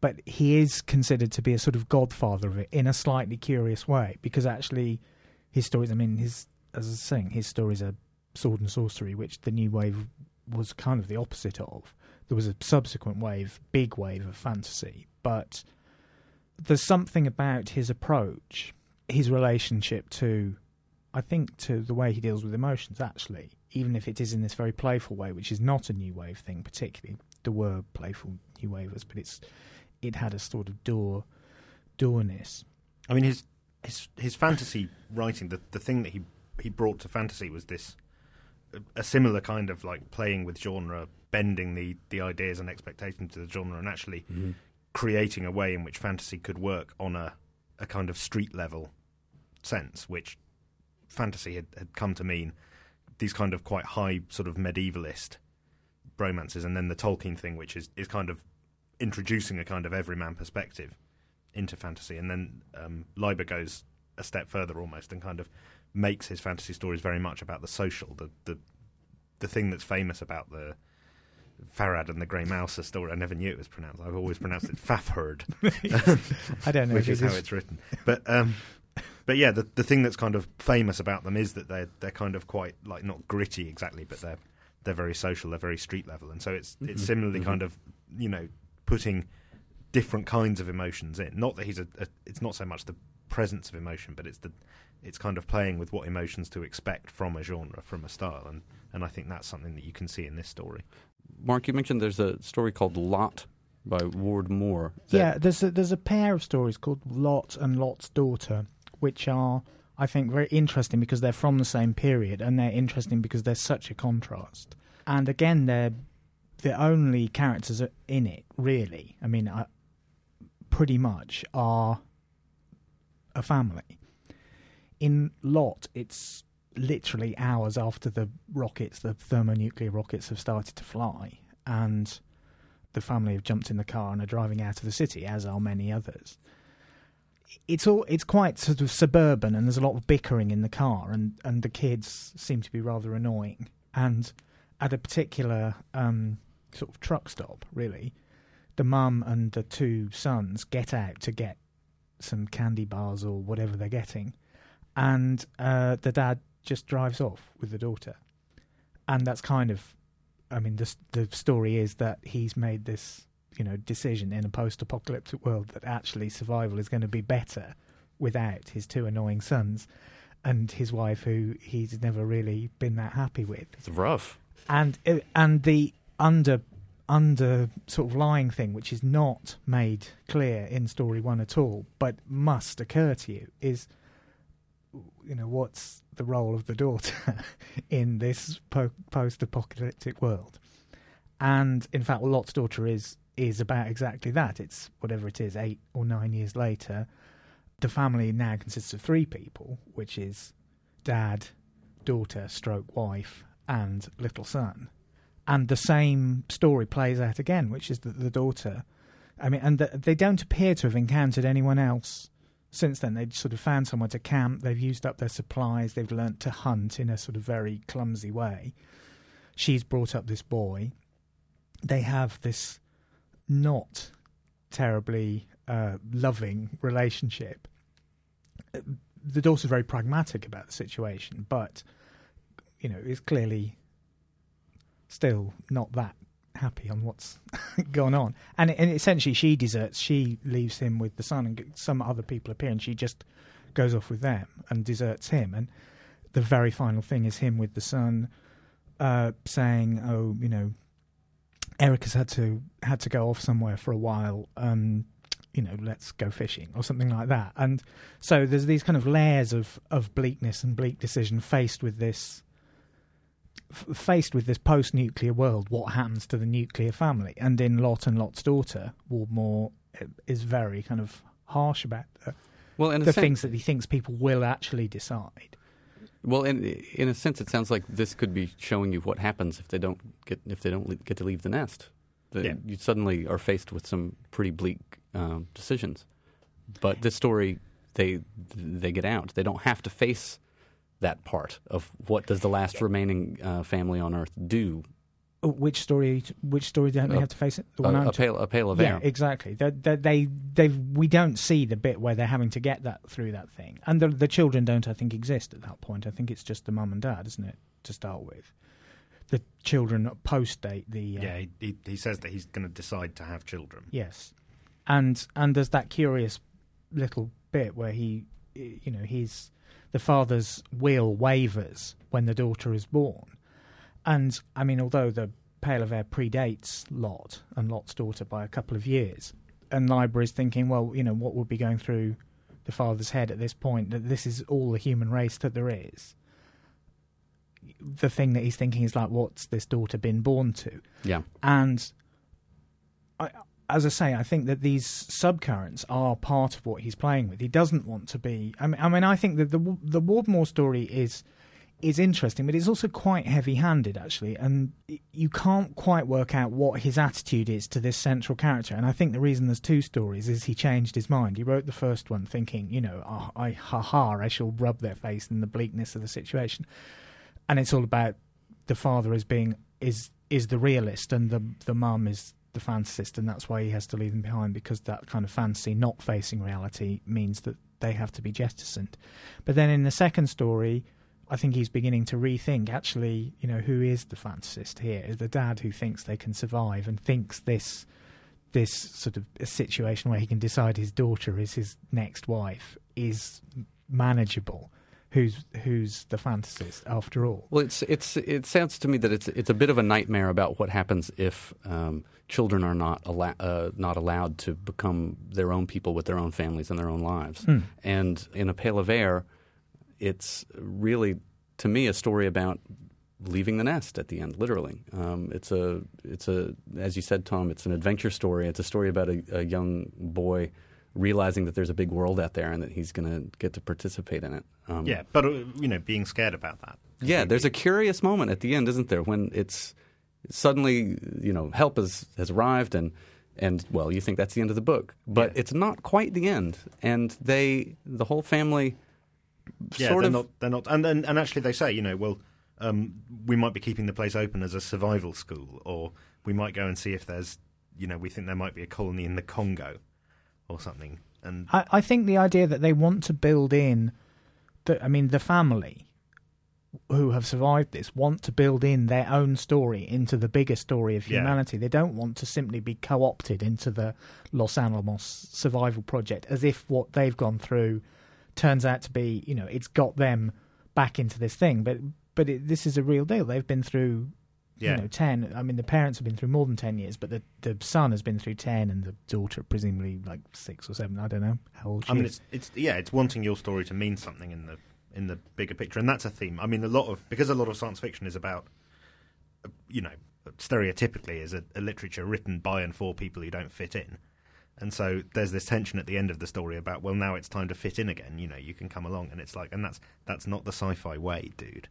But he is considered to be a sort of godfather of it in a slightly curious way because actually his stories, I mean, his, as I was saying, his stories are sword and sorcery, which the New Wave was kind of the opposite of. There was a subsequent wave, big wave of fantasy, but there's something about his approach, his relationship to, I think, to the way he deals with emotions, actually, even if it is in this very playful way, which is not a new wave thing, particularly. There were playful new wavers, but it's it had a sort of door doorness. I mean, his his his fantasy writing, the the thing that he he brought to fantasy was this a, a similar kind of like playing with genre, bending the the ideas and expectations to the genre, and actually mm-hmm. creating a way in which fantasy could work on a a kind of street level sense, which fantasy had, had come to mean these kind of quite high sort of medievalist romances, and then the Tolkien thing, which is, is kind of introducing a kind of everyman perspective into fantasy, and then um, Leiber goes a step further almost and kind of makes his fantasy stories very much about the social, the the the thing that's famous about the Fafhrd and the Grey Mouse story. I never knew it was pronounced. I've always pronounced it Fafhrd, I don't know. which is how it's written. But um, but yeah, the the thing that's kind of famous about them is that they're they're kind of quite like not gritty exactly, but they're they're very social, they're very street level, and so it's it's Mhm. similarly Mhm. kind of you know putting different kinds of emotions in. Not that he's a, a it's not so much the presence of emotion, but it's the it's kind of playing with what emotions to expect from a genre, from a style, and and I think that's something that you can see in this story. Mark, you mentioned there's a story called Lot by Ward Moore. that- Yeah, there's a, there's a pair of stories called Lot and Lot's Daughter, which are I think very interesting because they're from the same period, and they're interesting because they're such a contrast. And again, they're the only characters in it really. I mean, I, pretty much are a family. In Lot, it's literally hours after the rockets, the thermonuclear rockets, have started to fly, and the family have jumped in the car and are driving out of the city, as are many others. It's all it's quite sort of suburban, and there's a lot of bickering in the car, and, and the kids seem to be rather annoying. And at a particular um, sort of truck stop, really, the mum and the two sons get out to get some candy bars or whatever they're getting, and uh, the dad just drives off with the daughter, and that's kind of, I mean, the the story is that he's made this you know decision in a post-apocalyptic world that actually survival is going to be better without his two annoying sons and his wife who he's never really been that happy with It's rough. and uh, and the under under sort of lying thing which is not made clear in story one at all but must occur to you is you know what's the role of the daughter in this po- post-apocalyptic world and in fact lot's daughter is is about exactly that. It's whatever it is 8 or 9 years later the family now consists of three people which is dad daughter stroke wife and little son. And the same story plays out again which is that the daughter i mean and the, they don't appear to have encountered anyone else since then. They've sort of found somewhere to camp. They've used up their supplies. They've learnt to hunt in a sort of very clumsy way. She's brought up this boy. They have this not terribly uh, loving relationship Uh, the daughter's very pragmatic about the situation but you know is clearly still not that happy on what's gone on. And, and essentially, she deserts. She leaves him with the son, and some other people appear, and she just goes off with them and deserts him. And the very final thing is him with the son uh, saying, "Oh, you know, Erica's had to had to go off somewhere for a while. Um, you know, let's go fishing or something like that." And so there's these kind of layers of of bleakness and bleak decision faced with this f- faced with this post-nuclear world, what happens to the nuclear family? And in Lot and Lot's Daughter, Ward Moore uh, is very kind of harsh about the, Well, the sense, things that he thinks people will actually decide. Well, in in a sense, it sounds like this could be showing you what happens if they don't get if they don't le- get to leave the nest. That Yeah. You suddenly are faced with some pretty bleak um, decisions. But this story, they they get out. They don't have to face that part of what does the last remaining uh, family on Earth do. Which story? Which story don't they have to face it? The one a I'm pail, a pail of yeah, air. exactly. They, they, they, they, we don't see the bit where they're having to get that through that thing, and the, the children don't, I think, exist at that point. I think it's just the mum and dad, isn't it, to start with? The children post date the uh, Yeah, he, he, he says that he's going to decide to have children. Yes, and and there's that curious little bit where he, you know, he's the father's will wavers when the daughter is born, and I mean, although the Pail of Air predates Lot and Lot's daughter by a couple of years, and Leiber is thinking, well, you know, what would be going through the father's head at this point that this is all the human race that there is. The thing that he's thinking is like, what's this daughter been born to? Yeah. and I as I say, I think that these subcurrents are part of what he's playing with. He doesn't want to be. I mean, I, mean, I think that the the Ward Moore story is is interesting, but it's also quite heavy-handed actually, and you can't quite work out what his attitude is to this central character. And I think the reason there's two stories is he changed his mind. He wrote the first one thinking, you know, oh, I ha ha, I shall rub their face in the bleakness of the situation, and it's all about the father as being is is the realist and the the mum is the fantasist, and that's why he has to leave them behind because that kind of fantasy not facing reality means that they have to be jettisoned. But then in the second story I think he's beginning to rethink actually, you know, who is the fantasist here? Is the dad who thinks they can survive and thinks this this sort of a situation where he can decide his daughter is his next wife is manageable. Who's who's the fantasist after all? Well, it's it's it sounds to me that it's it's a bit of a nightmare about what happens if um, children are not allow, uh, not allowed to become their own people with their own families and their own lives. Mm. And in a Pail of Air, it's really to me a story about leaving the nest at the end literally. Um, it's a it's a as you said tom it's an adventure story. It's a story about a, a young boy realizing that there's a big world out there and that he's going to get to participate in it. Um, yeah but uh, you know being scared about that. Yeah there's a curious moment at the end isn't there when it's suddenly you know help has has arrived and and well you think that's the end of the book. But yeah. it's not quite the end. And they the whole family yeah, sort they're of not. They're not. And, and and actually, they say, you know, well, um, we might be keeping the place open as a survival school, or we might go and see if there's, you know, we think there might be a colony in the Congo, or something. And I, I think the idea that they want to build in, the, I mean, the family who have survived this want to build in their own story into the bigger story of humanity. Yeah. They don't want to simply be co opted into the Los Alamos survival project as if what they've gone through turns out to be, you know, it's got them back into this thing. But but it, this is a real deal. They've been through, yeah. you know, ten. I mean, the parents have been through more than ten years, but the the son has been through ten, and the daughter presumably like six or seven. I don't know how old. I mean, is. it's it's yeah, it's wanting your story to mean something in the in the bigger picture, and that's a theme. I mean, a lot of because a lot of science fiction is about, you know, stereotypically is a, a literature written by and for people who don't fit in and so there's this tension at the end of the story about well now it's time to fit in again you know you can come along and it's like and that's that's not the sci-fi way dude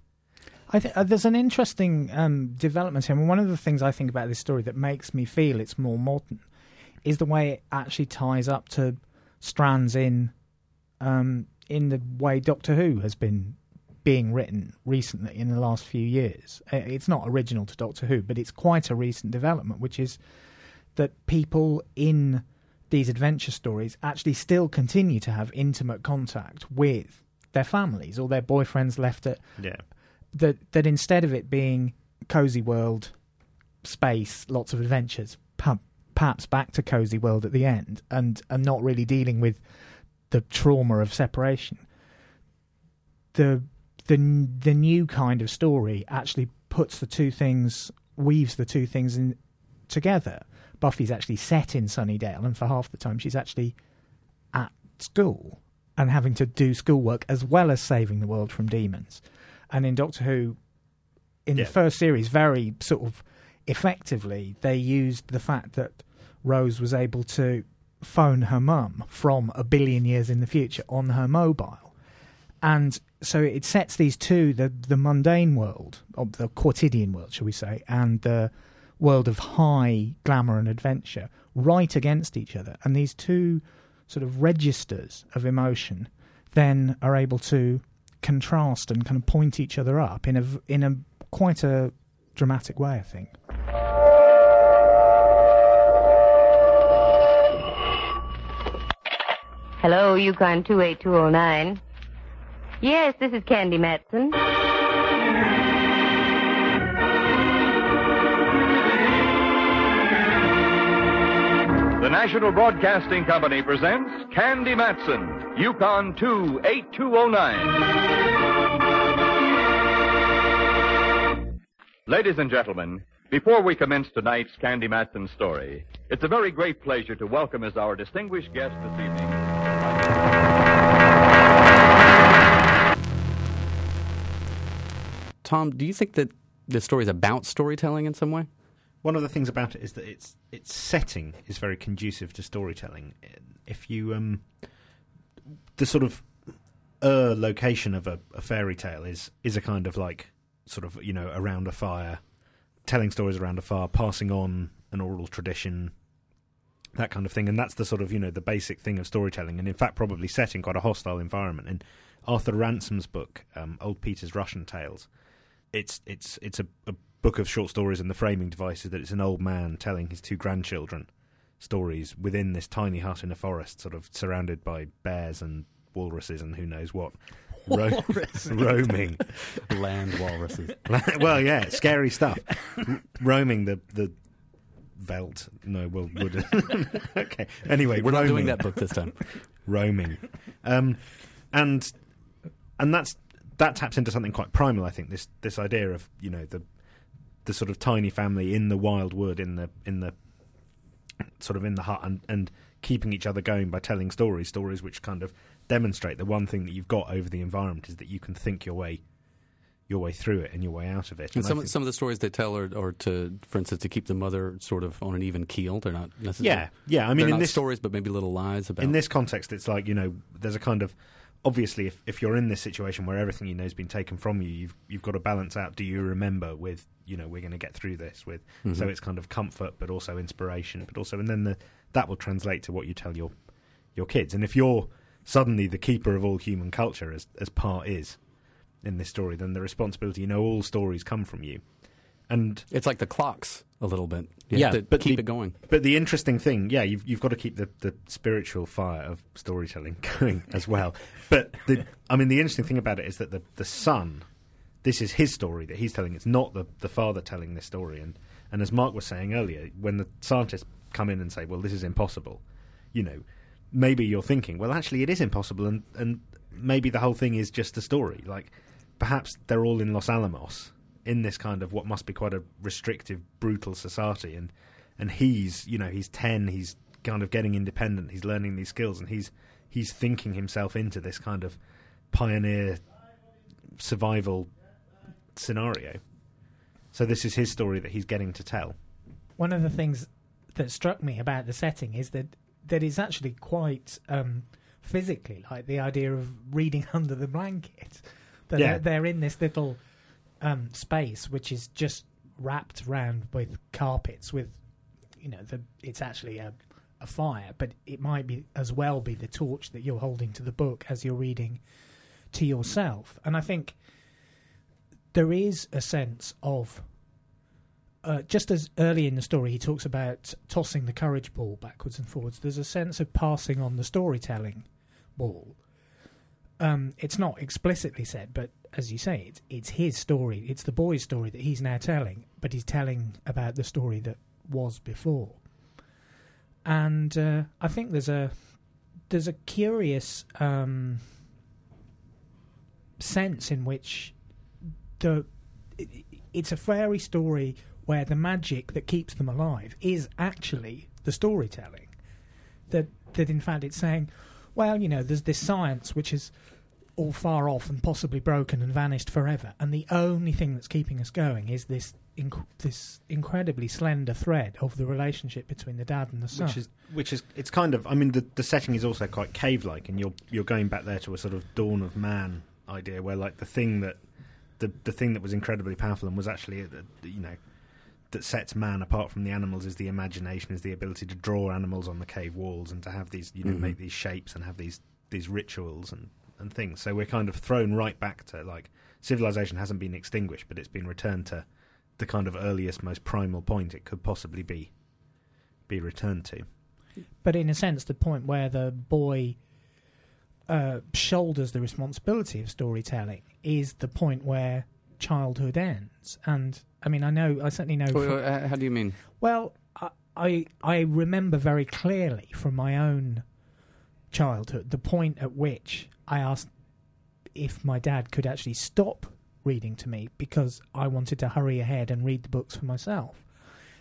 I think uh, there's an interesting um, development here. I mean, one of the things I think about this story that makes me feel it's more modern is the way it actually ties up to strands in um, in the way Doctor Who has been being written recently in the last few years. Uh, it's not original to Doctor Who, but it's quite a recent development, which is that people in these adventure stories actually still continue to have intimate contact with their families or their boyfriends left at yeah. that that instead of it being cozy world space lots of adventures perhaps back to cozy world at the end and and not really dealing with the trauma of separation the the the new kind of story actually puts the two things weaves the two things in together Buffy's actually set in Sunnydale, and for half the time she's actually at school and having to do schoolwork as well as saving the world from demons. And in Doctor Who, in yeah. the first series, very sort of effectively, they used the fact that Rose was able to phone her mum from a billion years in the future on her mobile. And so it sets these two, the the mundane world, or the quotidian world, shall we say, and the world of high glamour and adventure right against each other. And these two sort of registers of emotion then are able to contrast and kind of point each other up in a in a quite a dramatic way, I think. Hello, Yukon 28209. Yes, this is Candy Matson. The National Broadcasting Company presents Candy Matson, Yukon 28209. Ladies and gentlemen, before we commence tonight's Candy Matson story, it's a very great pleasure to welcome as our distinguished guest this evening. Tom, do you think that this story is about storytelling in some way? One of the things about it is that its its setting is very conducive to storytelling. If you um, the sort of uh, location of a, a fairy tale is is a kind of like sort of you know around a fire, telling stories around a fire, passing on an oral tradition, that kind of thing, and that's the sort of you know the basic thing of storytelling, and in fact probably set in quite a hostile environment. In Arthur Ransome's book, um, Old Peter's Russian Tales, it's it's it's a, a book of short stories, and the framing device is that it's an old man telling his two grandchildren stories within this tiny hut in a forest, sort of surrounded by bears and walruses and who knows what. Ro- roaming, Land walruses. well, yeah, scary stuff. R- roaming the the veld. No, well, would okay. Anyway, We're not roaming, doing that book this time. roaming, um, and and that's that taps into something quite primal. I think this this idea of you know the the sort of tiny family in the wild wood in the in the sort of in the hut and and keeping each other going by telling stories, stories which kind of demonstrate the one thing that you've got over the environment is that you can think your way your way through it and your way out of it. And I some some of the stories they tell are, are to, for instance, to keep the mother sort of on an even keel. They're not necessarily. yeah, yeah. I mean, in this stories, but maybe little lies about. in this context, it's like you know, there's a kind of obviously, if, if you're in this situation where everything you know has been taken from you, you've you've got to balance out. Do you remember with you know we're going to get through this with? Mhm. So it's kind of comfort, but also inspiration, but also, and then the, that will translate to what you tell your your kids. And if you're suddenly the keeper of all human culture, as as part is in this story, then the responsibility, you know, all stories come from you. And it's like the clocks a little bit. You Yeah, but keep the- it going. But the interesting thing, yeah, you've you've got to keep the, the spiritual fire of storytelling going as well. But the, I mean, the interesting thing about it is that the the son, this is his story that he's telling. It's not the the father telling this story. And and as Mark was saying earlier, when the scientists come in and say, "Well, this is impossible," you know, maybe you're thinking, "Well, actually, it is impossible," and and maybe the whole thing is just a story. Like perhaps they're all in Los Alamos in this kind of what must be quite a restrictive, brutal society, and and he's you know he's ten, he's kind of getting independent, he's learning these skills, and he's he's thinking himself into this kind of pioneer survival scenario. So this is his story that he's getting to tell. One of the things that struck me about the setting is that that it's actually quite um, physically like the idea of reading under the blanket. That Yeah. they're, they're in this little um, space which is just wrapped around with carpets with you know the it's actually a a fire but it might be as well be the torch that you're holding to the book as you're reading to yourself. And i think there is a sense of uh, just as early in the story he talks about tossing the courage ball backwards and forwards there's a sense of passing on the storytelling ball. Um, it's not explicitly said, but as you say, it's it's his story. It's the boy's story that he's now telling, but he's telling about the story that was before. And uh, I think there's a there's a curious um, sense in which the it- it's a fairy story where the magic that keeps them alive is actually the storytelling. That that in fact it's saying, well, you know, there's this science which is all far off and possibly broken and vanished forever, and the only thing that's keeping us going is this inc- this incredibly slender thread of the relationship between the dad and the son. Which is which is it's kind of I mean the the setting is also quite cave like and you're you're going back there to a sort of dawn of man idea where like the thing that the the thing that was incredibly powerful and was actually uh, you know that sets man apart from the animals is the imagination is the ability to draw animals on the cave walls and to have these you know Mhm. make these shapes and have these these rituals and and things so we're kind of thrown right back to like civilization hasn't been extinguished but it's been returned to the kind of earliest most primal point it could possibly be be returned to but in a sense, the point where the boy uh, shoulders the responsibility of storytelling is the point where childhood ends. And I mean, I know, I certainly know. Wait, from- wait, uh, how do you mean? Well, I, I I remember very clearly from my own childhood the point at which I asked if my dad could actually stop reading to me because I wanted to hurry ahead and read the books for myself.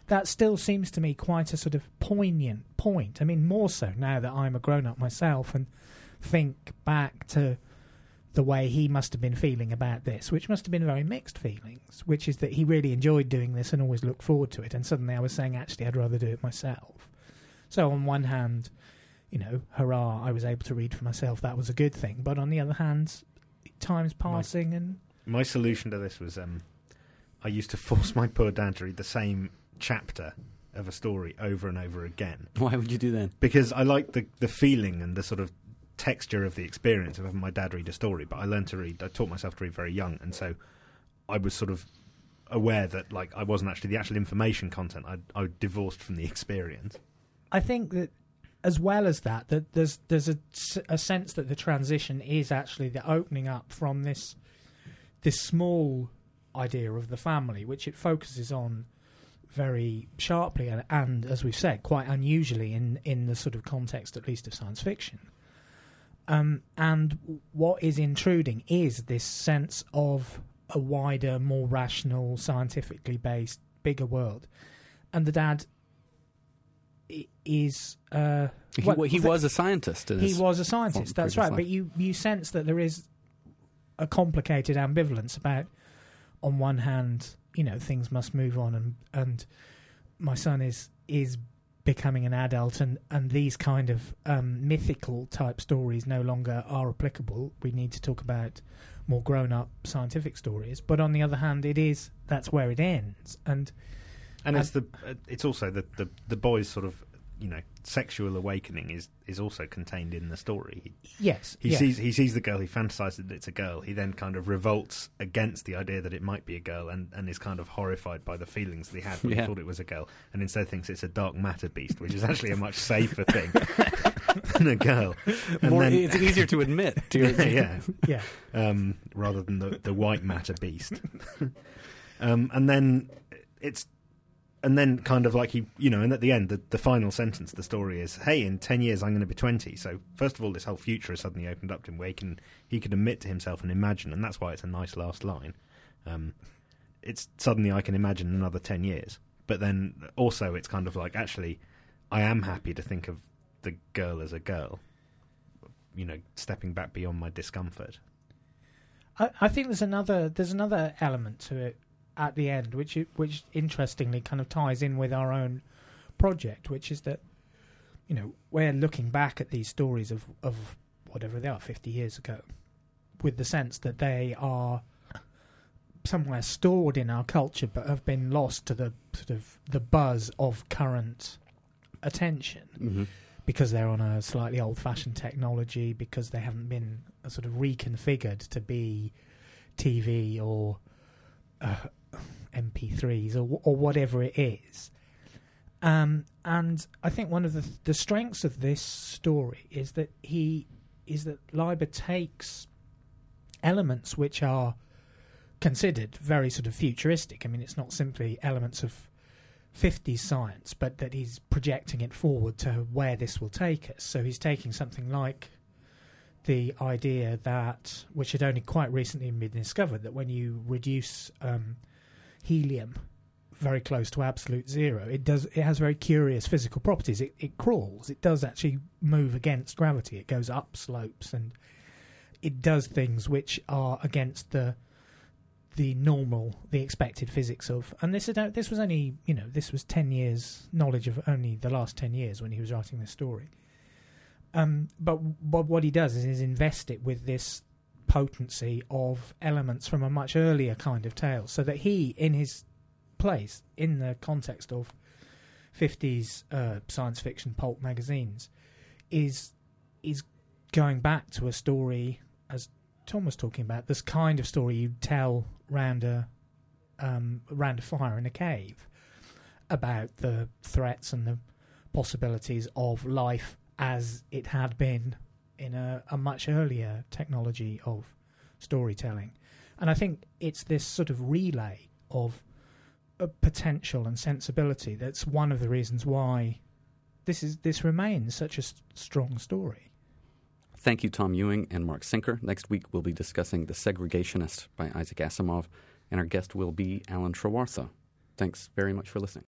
That still seems to me quite a sort of poignant point. I mean, more so now that I'm a grown up myself and think back to the way he must have been feeling about this, which must have been very mixed feelings, which is that he really enjoyed doing this and always looked forward to it. And suddenly I was saying, actually, I'd rather do it myself. So, on one hand, you know, hurrah, I was able to read for myself. That was a good thing. But on the other hand, time's passing and. My solution to this was um, I used to force my poor dad to read the same chapter of a story over and over again Why would you do that? because I like the the feeling and the sort of texture of the experience of having my dad read a story. But I learned to read. I taught myself to read very young, and so I was sort of aware that like I wasn't actually the actual information content. I I divorced from the experience. I think that as well as that, that there's there's a, a sense that the transition is actually the opening up from this this small idea of the family, which it focuses on very sharply and, and as we've said, quite unusually in in the sort of context, at least of science fiction. Um, and what is intruding is this sense of a wider, more rational, scientifically based, bigger world. And the dad is uh, He, well, he was a scientist. he was a scientist. That's right. But you you sense that there is a complicated ambivalence about, on one hand, you know, things must move on, and and my son is is becoming an adult, and and these kind of um, mythical type stories no longer are applicable. We need to talk about more grown up scientific stories. But on the other hand, it is that's where it ends, and And And- it's the uh, it's also the, the the boy's sort of you know sexual awakening is is also contained in the story. Yes, he yeah. sees he sees the girl, he fantasizes that it's a girl. He then kind of revolts against the idea that it might be a girl, and, and is kind of horrified by the feelings that he had when Yeah. he thought it was a girl, and instead thinks it's a dark matter beast, which is actually a much safer thing than a girl. And More, then- it's easier to admit. To yeah, yeah. um, rather than the, the white matter beast. um, and then it's and then kind of like he, you know, and at the end, the, the final sentence the story is, "Hey, in ten years, I'm going to be 20." So first of all, this whole future has suddenly opened up to him, where he can he can admit to himself and imagine, and that's why it's a nice last line. Um, it's suddenly I can imagine another ten years, but then also it's kind of like actually, I am happy to think of the girl as a girl. You know, stepping back beyond my discomfort. I, I think there's another there's another element to it at the end, which which interestingly kind of ties in with our own project, which is that you know we're looking back at these stories of of whatever they are, fifty years ago, with the sense that they are somewhere stored in our culture, but have been lost to the sort of the buzz of current attention Mhm. because they're on a slightly old-fashioned technology, because they haven't been sort of reconfigured to be TV or uh, MP3s or or whatever it is. Um, and I think one of the the strengths of this story is that he is that Leiber takes elements which are considered very sort of futuristic. I mean, it's not simply elements of 50s science, but that he's projecting it forward to where this will take us. So he's taking something like the idea that, which had only quite recently been discovered, that when you reduce um, helium very close to absolute zero, it does it has very curious physical properties. It it crawls. It does actually move against gravity. It goes up slopes and it does things which are against the the normal, the expected physics of. And this is this was only you know this was ten years knowledge of only the last ten years when he was writing this story. Um, but but what he does is, is invest it with this potency of elements from a much earlier kind of tale, so that he, in his place, in the context of fifties uh, science fiction pulp magazines, is is going back to a story as Tom was talking about, this kind of story you tell round a um, round a fire in a cave about the threats and the possibilities of life as it had been in a, a much earlier technology of storytelling. And I think it's this sort of relay of potential and sensibility that's one of the reasons why this is this remains such a s- strong story. Thank you, Tom Ewing and Mark Sinker. Next week, we'll be discussing The Segregationist by Isaac Asimov, and our guest will be Alan Trewartha. Thanks very much for listening.